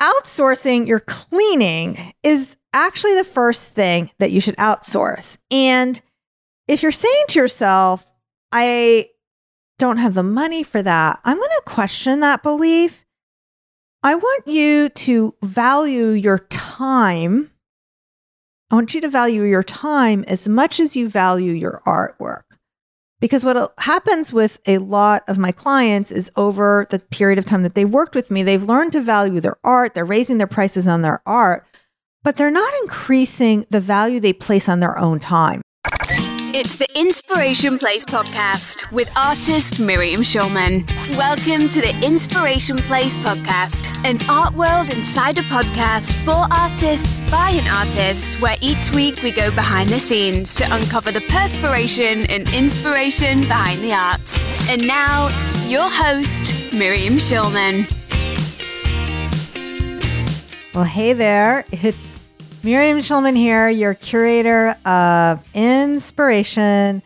outsourcing your cleaning is actually the first thing that you should outsource. And if you're saying to yourself, I don't have the money for that, I'm going to question that belief. I want you to value your time. I want you to value your time as much as you value your artwork. Because what happens with a lot of my clients is over the period of time that they worked with me, they've learned to value their art, they're raising their prices on their art, but they're not increasing the value they place on their own time. It's the Inspiration Place podcast with artist Miriam Schulman. Welcome to the Inspiration Place podcast, an art world insider podcast for artists by an artist, where each week we go behind the scenes to uncover the perspiration and inspiration behind the art. And now, your host, Miriam Schulman. Well, hey there. It's Miriam Schulman here, your curator of inspiration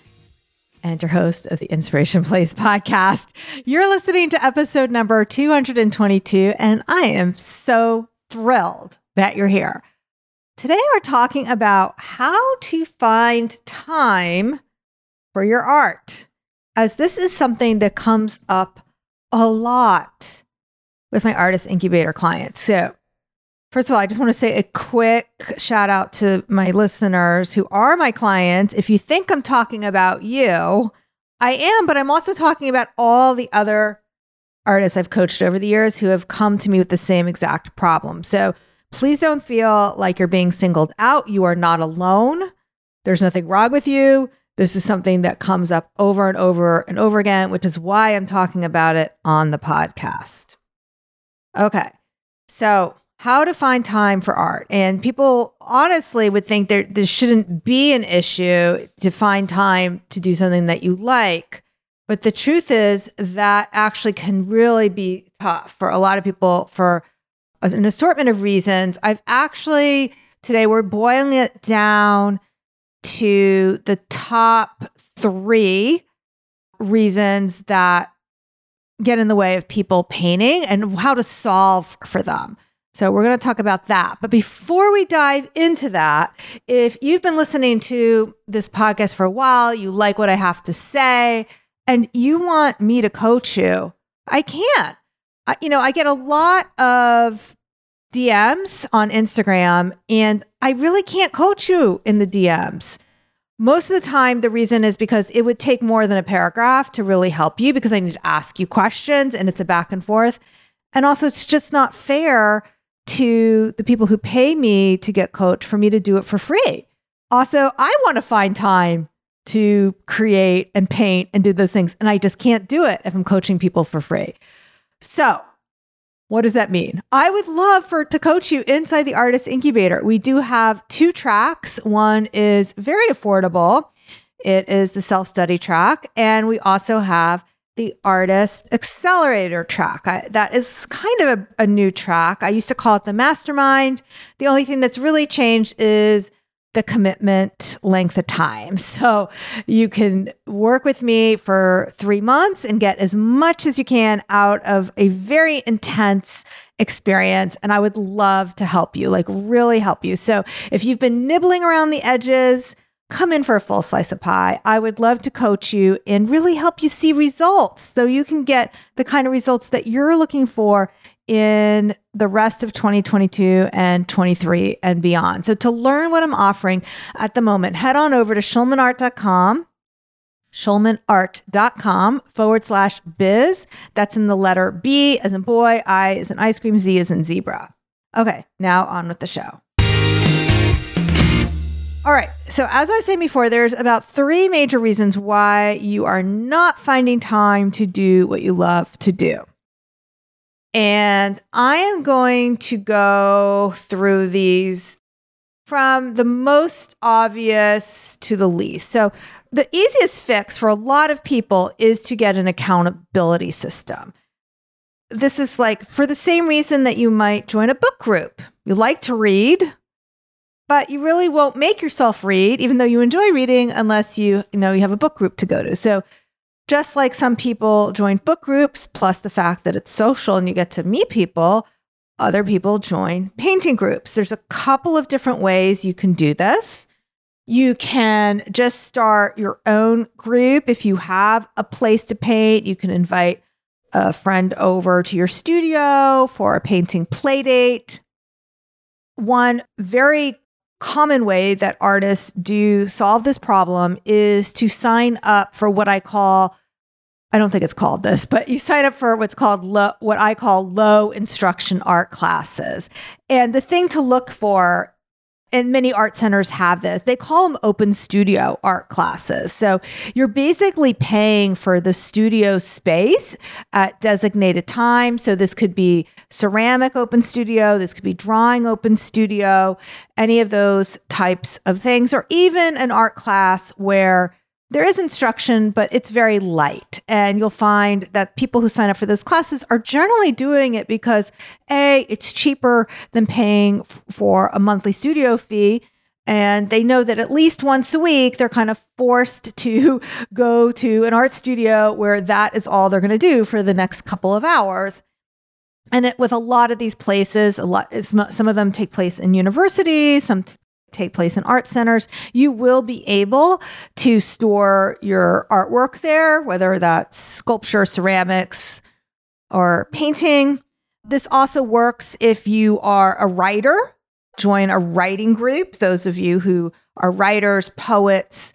and your host of the Inspiration Place podcast. You're listening to episode number 222, and I am so thrilled that you're here. Today, we're talking about how to find time for your art, as this is something that comes up a lot with my artist incubator clients. So, First of all, I just want to say a quick shout out to my listeners who are my clients. If you think I'm talking about you, I am, but I'm also talking about all the other artists I've coached over the years who have come to me with the same exact problem. So please don't feel like you're being singled out. You are not alone. There's nothing wrong with you. This is something that comes up over and over and over again, which is why I'm talking about it on the podcast. Okay. So, how to find time for art. And people honestly would think there this shouldn't be an issue to find time to do something that you like. But the truth is that actually can really be tough for a lot of people for an assortment of reasons. I've actually today we're boiling it down to the top 3 reasons that get in the way of people painting and how to solve for them. So we're going to talk about that. But before we dive into that, if you've been listening to this podcast for a while, you like what I have to say, and you want me to coach you, I can't. I, you know, I get a lot of DMs on Instagram, and I really can't coach you in the DMs. Most of the time, the reason is because it would take more than a paragraph to really help you because I need to ask you questions and it's a back and forth. And also, it's just not fair to the people who pay me to get coached for me to do it for free. Also, I want to find time to create and paint and do those things. And I just can't do it if I'm coaching people for free. So, what does that mean? I would love for to coach you inside the artist incubator. We do have two tracks. One is very affordable. It is the self-study track, and we also have the artist accelerator track. I, that is kind of a, a new track. I used to call it the mastermind. The only thing that's really changed is the commitment length of time. So you can work with me for three months and get as much as you can out of a very intense experience. And I would love to help you, like really help you. So if you've been nibbling around the edges, come in for a full slice of pie. I would love to coach you and really help you see results so you can get the kind of results that you're looking for in the rest of 2022 and 23 and beyond. So to learn what I'm offering at the moment, head on over to schulmanart.com schulmanart.com forward slash biz. That's in the letter B as in boy, I as in ice cream, Z as in zebra. Okay, now on with the show. All right. So, as I said before, there's about three major reasons why you are not finding time to do what you love to do. And I am going to go through these from the most obvious to the least. So, the easiest fix for a lot of people is to get an accountability system. This is like for the same reason that you might join a book group. You like to read, but you really won't make yourself read, even though you enjoy reading, unless you, you know you have a book group to go to. So just like some people join book groups, plus the fact that it's social and you get to meet people, other people join painting groups. There's a couple of different ways you can do this. You can just start your own group. If you have a place to paint, you can invite a friend over to your studio for a painting play date. One very common way that artists do solve this problem is to sign up for what I call I don't think it's called this, but you sign up for what's called low, what I call low instruction art classes. And the thing to look for and many art centers have this. They call them open studio art classes. So you're basically paying for the studio space at designated time. So this could be ceramic open studio, this could be drawing open studio, any of those types of things, or even an art class where there is instruction, but it's very light. And you'll find that people who sign up for those classes are generally doing it because A, it's cheaper than paying f- for a monthly studio fee. And they know that at least once a week, they're kind of forced to go to an art studio where that is all they're going to do for the next couple of hours. And it, with a lot of these places, a lot, some of them take place in universities, some take place in art centers, you will be able to store your artwork there, whether that's sculpture, ceramics, or painting. This also works if you are a writer. Join a writing group. Those of you who are writers, poets,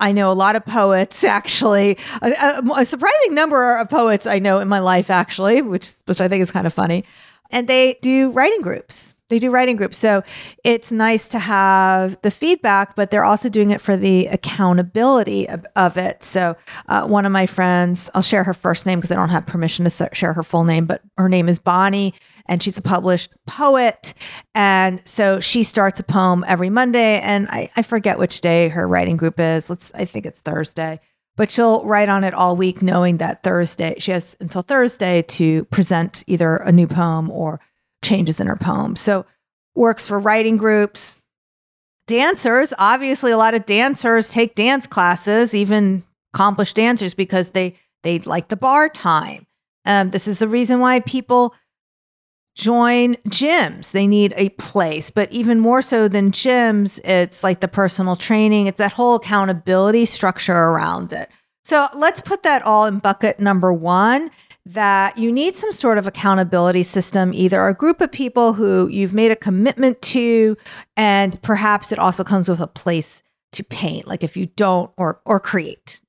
I know a lot of poets actually, a, a, surprising number of poets I know in my life actually, which which I think is kind of funny. And they do writing groups they do writing groups. So it's nice to have the feedback, but they're also doing it for the accountability of, of it. So uh, one of my friends, I'll share her first name because I don't have permission to share her full name, but her name is Bonnie and she's a published poet. And so she starts a poem every Monday. And I, I forget which day her writing group is. Let's, I think it's Thursday but she'll write on it all week knowing that Thursday, she has until Thursday to present either a new poem or changes in her poem. So works for writing groups. Dancers, obviously a lot of dancers take dance classes, even accomplished dancers because they they like the bar time. Um, this is the reason why people join gyms. They need a place, but even more so than gyms, it's like the personal training. It's that whole accountability structure around it. So let's put that all in bucket number one that you need some sort of accountability system, either a group of people who you've made a commitment to, and perhaps it also comes with a place to paint, like if you don't or or create.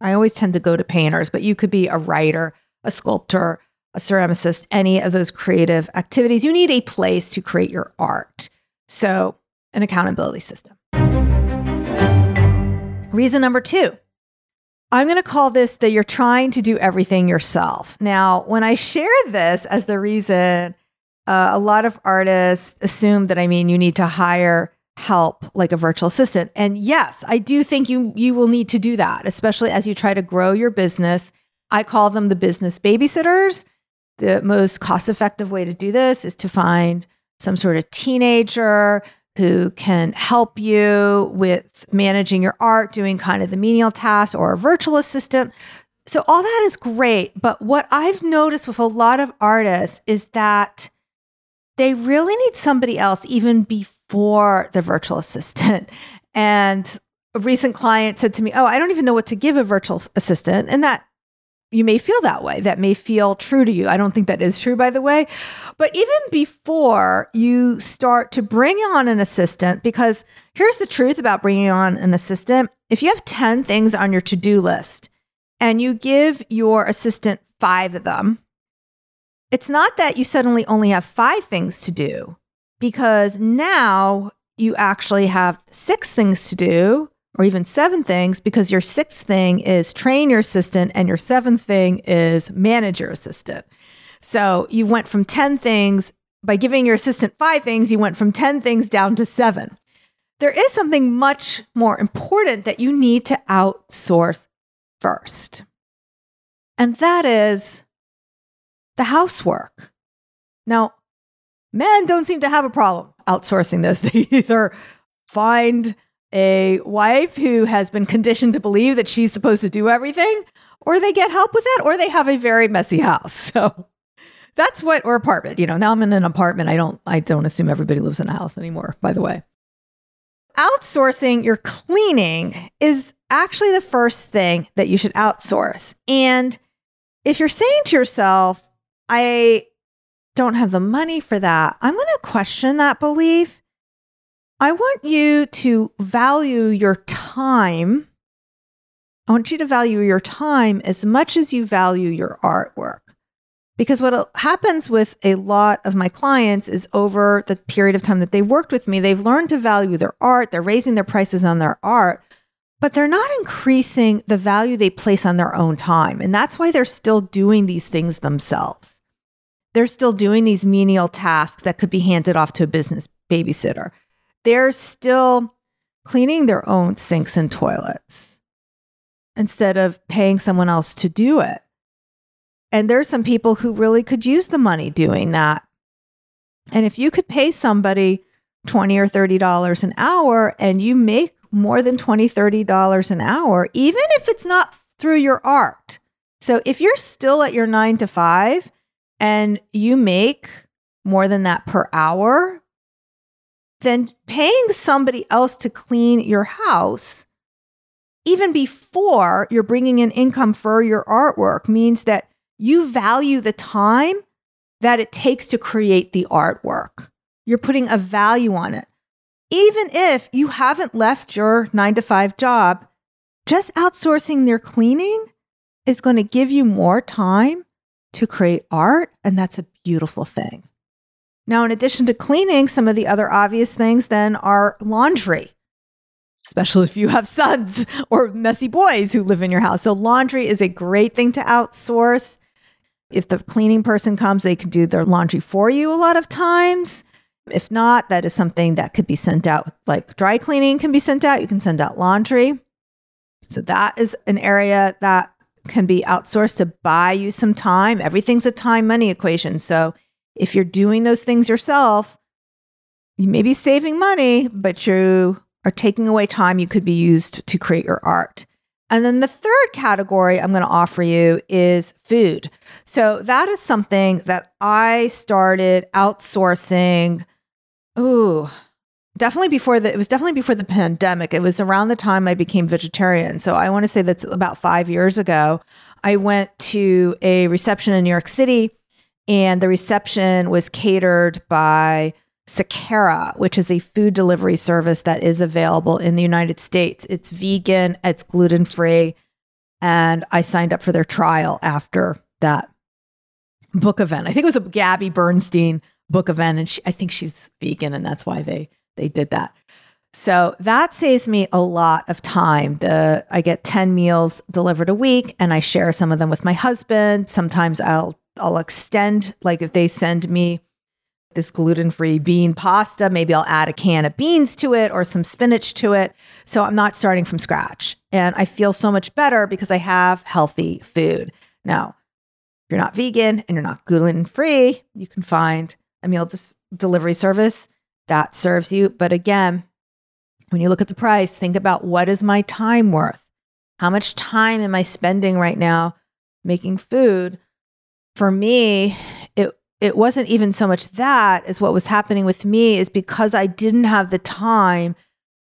I always tend to go to painters, but you could be a writer, a sculptor, a ceramicist, any of those creative activities. You need a place to create your art. So, an accountability system. Reason number two I'm going to call this that you're trying to do everything yourself. Now, when I share this as the reason, uh, a lot of artists assume that I mean you need to hire help like a virtual assistant. And yes, I do think you you will need to do that, especially as you try to grow your business. I call them the business babysitters. The most cost-effective way to do this is to find some sort of teenager who can help you with managing your art, doing kind of the menial tasks, or a virtual assistant. So, all that is great. But what I've noticed with a lot of artists is that they really need somebody else even before the virtual assistant. And a recent client said to me, Oh, I don't even know what to give a virtual assistant. And that you may feel that way. That may feel true to you. I don't think that is true, by the way. But even before you start to bring on an assistant, because here's the truth about bringing on an assistant if you have 10 things on your to do list and you give your assistant five of them, it's not that you suddenly only have five things to do, because now you actually have six things to do or even seven things because your sixth thing is train your assistant and your seventh thing is manage your assistant. So you went from 10 things by giving your assistant five things, you went from 10 things down to seven. There is something much more important that you need to outsource first. And that is the housework. Now, men don't seem to have a problem outsourcing this. They either find a wife who has been conditioned to believe that she's supposed to do everything, or they get help with that, or they have a very messy house. So, That's what or apartment. You know, now I'm in an apartment. I don't I don't assume everybody lives in a house anymore, by the way. Outsourcing your cleaning is actually the first thing that you should outsource. And if you're saying to yourself, I don't have the money for that, I'm going to question that belief. I want you to value your time. I want you to value your time as much as you value your artwork. Because what happens with a lot of my clients is over the period of time that they worked with me, they've learned to value their art, they're raising their prices on their art, but they're not increasing the value they place on their own time. And that's why they're still doing these things themselves. They're still doing these menial tasks that could be handed off to a business babysitter. They're still cleaning their own sinks and toilets instead of paying someone else to do it. And there's some people who really could use the money doing that. And if you could pay somebody 20 or $30 an hour and you make more than $20, $30 an hour, even if it's not through your art. So if you're still at your nine to five and you make more than that per hour, then paying somebody else to clean your house, even before you're bringing in income for your artwork, means that you value the time that it takes to create the artwork. You're putting a value on it even if you haven't left your nine to five job, just outsourcing their cleaning is going to give you more time to create art. And that's a beautiful thing. Now, in addition to cleaning, some of the other obvious things then are laundry, especially if you have sons or messy boys who live in your house. So, laundry is a great thing to outsource. If the cleaning person comes, they can do their laundry for you a lot of times. If not, that is something that could be sent out, like dry cleaning can be sent out. You can send out laundry. So that is an area that can be outsourced to buy you some time. Everything's a time money equation. So if you're doing those things yourself, you may be saving money, but you are taking away time you could be used to create your art. And then the third category I'm going to offer you is food. So that is something that I started outsourcing Oh, definitely before the it was definitely before the pandemic. It was around the time I became vegetarian. So I want to say that's about 5 years ago. I went to a reception in New York City and the reception was catered by Sakara, which is a food delivery service that is available in the United States. It's vegan, it's gluten free, and I signed up for their trial after that book event. I think it was a Gabby Bernstein book event and she, I think she's vegan and that's why they they did that. So that saves me a lot of time. The I get 10 meals delivered a week and I share some of them with my husband. Sometimes I'll I'll extend like if they send me this gluten-free bean pasta, maybe I'll add a can of beans to it or some spinach to it. So I'm not starting from scratch. And I feel so much better because I have healthy food. Now, if you're not vegan and you're not gluten-free, you can find a meal dis- delivery service that serves you. But again, when you look at the price, think about what is my time worth? How much time am I spending right now making food? For me, it it wasn't even so much that as what was happening with me is because I didn't have the time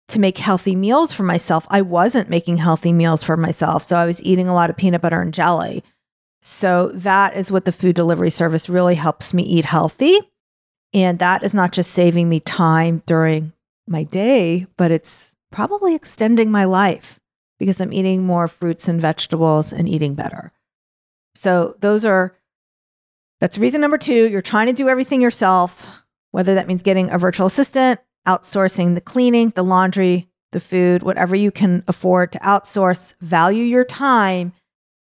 to make healthy meals for myself. I wasn't making healthy meals for myself. So I was eating a lot of peanut butter and jelly. So that is what the food delivery service really helps me eat healthy. And that is not just saving me time during my day, but it's probably extending my life because I'm eating more fruits and vegetables and eating better. So, those are that's reason number two. You're trying to do everything yourself, whether that means getting a virtual assistant, outsourcing the cleaning, the laundry, the food, whatever you can afford to outsource. Value your time.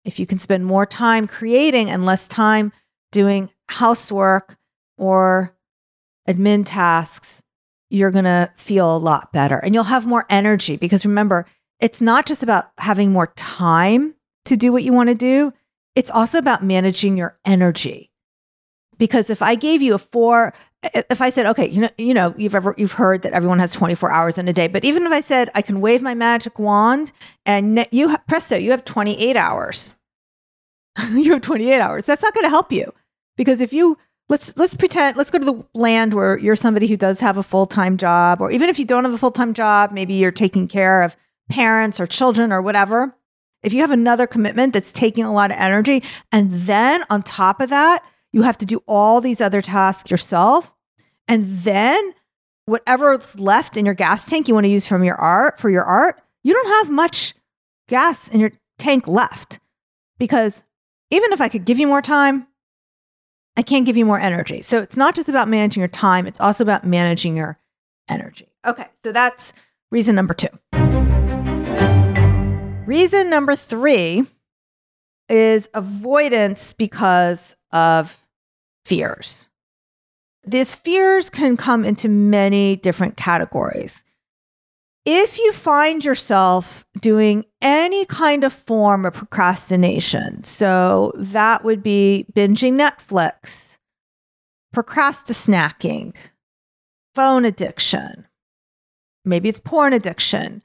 If you can spend more time creating and less time doing housework or admin tasks, you're going to feel a lot better and you'll have more energy because remember, it's not just about having more time to do what you want to do, it's also about managing your energy. Because if I gave you a four, if I said, okay, you know, you know, you've ever you've heard that everyone has 24 hours in a day, but even if I said I can wave my magic wand and you presto, you have 28 hours. you have 28 hours. That's not going to help you Because if you let's let's pretend let's go to the land where you're somebody who does have a full-time job or even if you don't have a full-time job, maybe you're taking care of parents or children or whatever. If you have another commitment that's taking a lot of energy and then on top of that, you have to do all these other tasks yourself and then whatever's left in your gas tank you want to use from your art for your art, you don't have much gas in your tank left because even if I could give you more time, I can't give you more energy. So it's not just about managing your time, it's also about managing your energy. Okay, so that's reason number two. Reason number three is avoidance because of fears. These fears can come into many different categories. If you find yourself doing any kind of form of procrastination, so that would be binging Netflix, procrastinating, phone addiction, maybe it's porn addiction.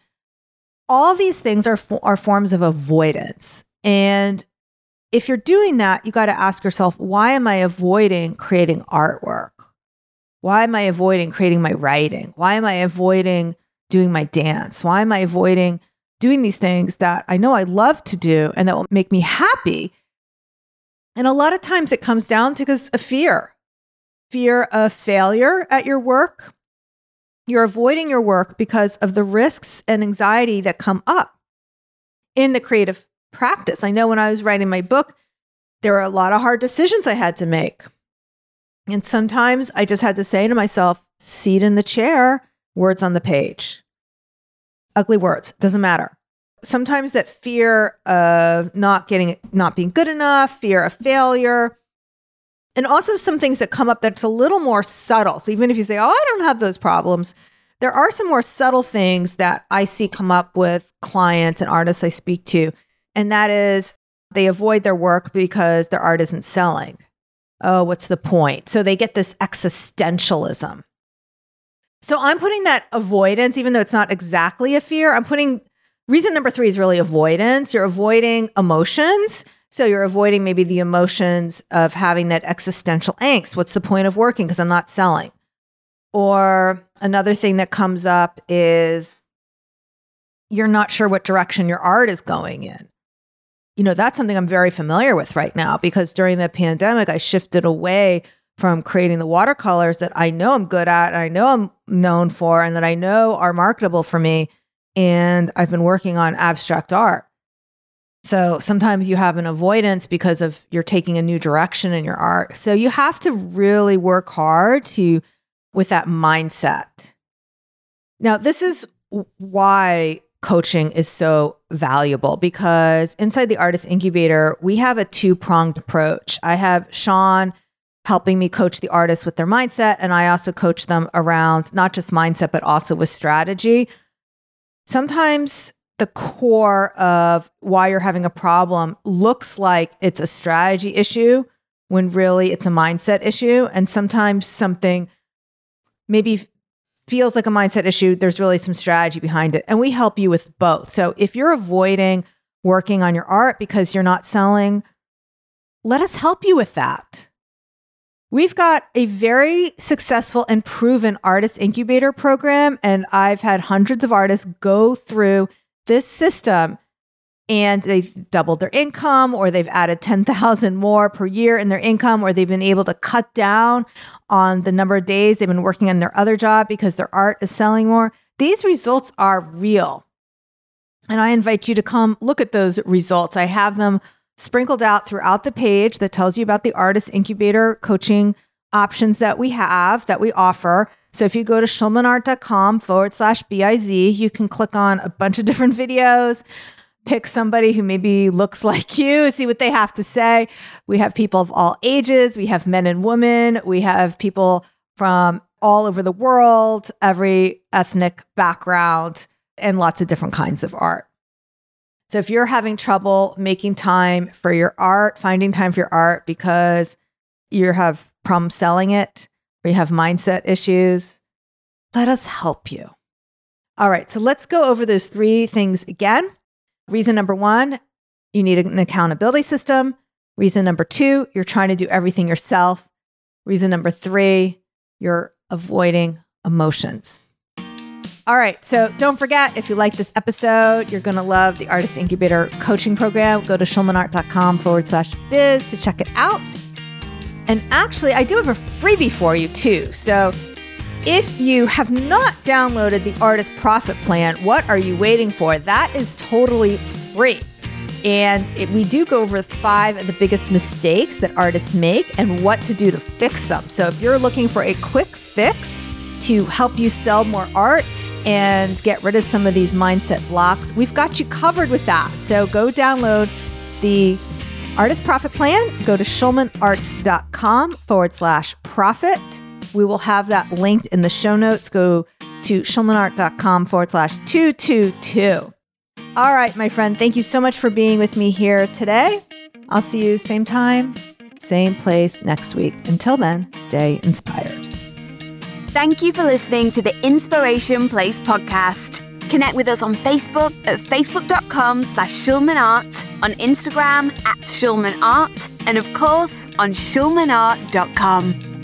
All these things are, are forms of avoidance. And if you're doing that, you got to ask yourself, why am I avoiding creating artwork? Why am I avoiding creating my writing? Why am I avoiding doing my dance? Why am I avoiding doing these things that I know I love to do and that will make me happy? And a lot of times it comes down to because of fear fear of failure at your work. You're avoiding your work because of the risks and anxiety that come up in the creative practice. I know when I was writing my book, there were a lot of hard decisions I had to make. And sometimes I just had to say to myself, seat in the chair, words on the page. Ugly words, doesn't matter. Sometimes that fear of not getting, not being good enough, fear of failure, and also some things that come up that's a little more subtle. So even if you say, oh, I don't have those problems, there are some more subtle things that I see come up with clients and artists I speak to. And that is they avoid their work because their art isn't selling oh, what's the point? So they get this existentialism. So I'm putting that avoidance, even though it's not exactly a fear, I'm putting reason number three is really avoidance. You're avoiding emotions. So you're avoiding maybe the emotions of having that existential angst. What's the point of working? Because I'm not selling. Or another thing that comes up is you're not sure what direction your art is going in you know, that's something I'm very familiar with right now because during the pandemic, I shifted away from creating the watercolors that I know I'm good at, and I know I'm known for, and that I know are marketable for me. And I've been working on abstract art. So sometimes you have an avoidance because of you're taking a new direction in your art. So you have to really work hard to with that mindset. Now, this is why coaching is so valuable because inside the artist incubator, we have a two pronged approach. I have Sean helping me coach the artists with their mindset, and I also coach them around not just mindset, but also with strategy. Sometimes the core of why you're having a problem looks like it's a strategy issue when really it's a mindset issue. And sometimes something maybe feels like a mindset issue, there's really some strategy behind it. And we help you with both. So if you're avoiding working on your art because you're not selling, let us help you with that. We've got a very successful and proven artist incubator program, and I've had hundreds of artists go through this system and they've doubled their income or they've added 10,000 more per year in their income or they've been able to cut down on the number of days they've been working on their other job because their art is selling more. These results are real. And I invite you to come look at those results. I have them sprinkled out throughout the page that tells you about the artist incubator coaching options that we have, that we offer. So if you go to schulmanart.com forward slash BIZ, you can click on a bunch of different videos pick somebody who maybe looks like you, see what they have to say. We have people of all ages, we have men and women, we have people from all over the world, every ethnic background, and lots of different kinds of art. So if you're having trouble making time for your art, finding time for your art because you have problems selling it, or you have mindset issues, let us help you. All right, so let's go over those three things again. Reason number one, you need an accountability system. Reason number two, you're trying to do everything yourself. Reason number three, you're avoiding emotions. All right, so don't forget if you like this episode, you're going to love the Artist Incubator coaching program. Go to schulmanart.com forward slash biz to check it out. And actually, I do have a freebie for you too. So if you have not downloaded the Artist Profit Plan, what are you waiting for? That is totally free. And it, we do go over five of the biggest mistakes that artists make and what to do to fix them. So if you're looking for a quick fix to help you sell more art and get rid of some of these mindset blocks, we've got you covered with that. So go download the Artist Profit Plan. Go to schulmanart.com forward slash profit. We will have that linked in the show notes. Go to schulmanart.com forward slash 222. All right, my friend, thank you so much for being with me here today. I'll see you same time, same place next week. Until then, stay inspired. Thank you for listening to the Inspiration Place podcast. Connect with us on Facebook at facebook.com slash schulmanart, on Instagram at schulmanart, and of course on schulmanart.com.